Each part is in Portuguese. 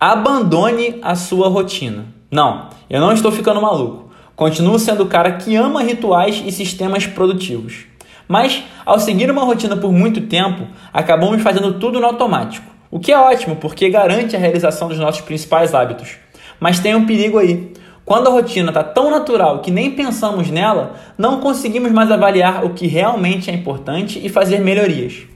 Abandone a sua rotina. Não, eu não estou ficando maluco. Continuo sendo o cara que ama rituais e sistemas produtivos. Mas, ao seguir uma rotina por muito tempo, acabamos fazendo tudo no automático. O que é ótimo, porque garante a realização dos nossos principais hábitos. Mas tem um perigo aí. Quando a rotina está tão natural que nem pensamos nela, não conseguimos mais avaliar o que realmente é importante e fazer melhorias.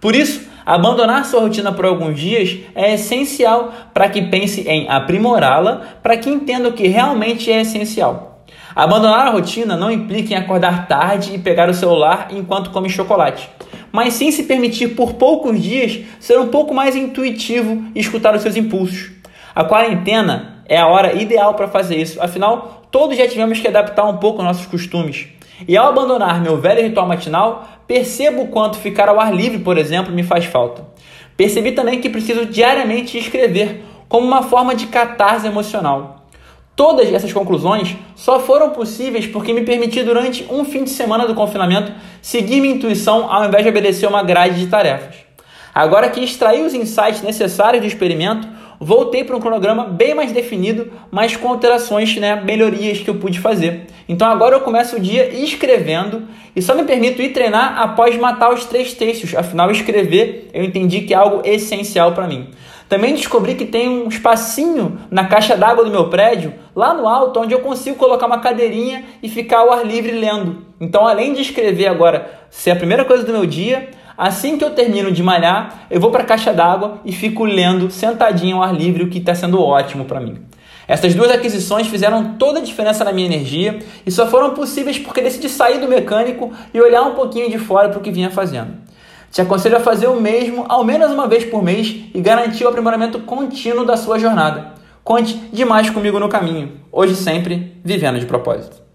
Por isso, abandonar sua rotina por alguns dias é essencial para que pense em aprimorá-la, para que entenda o que realmente é essencial. Abandonar a rotina não implica em acordar tarde e pegar o celular enquanto come chocolate, mas sim se permitir por poucos dias ser um pouco mais intuitivo e escutar os seus impulsos. A quarentena é a hora ideal para fazer isso, afinal, todos já tivemos que adaptar um pouco nossos costumes. E ao abandonar meu velho ritual matinal, percebo o quanto ficar ao ar livre, por exemplo, me faz falta. Percebi também que preciso diariamente escrever, como uma forma de catarse emocional. Todas essas conclusões só foram possíveis porque me permiti, durante um fim de semana do confinamento, seguir minha intuição ao invés de obedecer uma grade de tarefas. Agora que extraí os insights necessários do experimento, voltei para um cronograma bem mais definido, mas com alterações, né, melhorias que eu pude fazer. Então agora eu começo o dia escrevendo e só me permito ir treinar após matar os três textos. Afinal, escrever eu entendi que é algo essencial para mim. Também descobri que tem um espacinho na caixa d'água do meu prédio, lá no alto, onde eu consigo colocar uma cadeirinha e ficar ao ar livre lendo. Então, além de escrever agora ser a primeira coisa do meu dia, Assim que eu termino de malhar, eu vou para a caixa d'água e fico lendo sentadinho ao ar livre, o que está sendo ótimo para mim. Essas duas aquisições fizeram toda a diferença na minha energia e só foram possíveis porque decidi sair do mecânico e olhar um pouquinho de fora para o que vinha fazendo. Te aconselho a fazer o mesmo ao menos uma vez por mês e garantir o aprimoramento contínuo da sua jornada. Conte demais comigo no caminho. Hoje sempre, vivendo de propósito.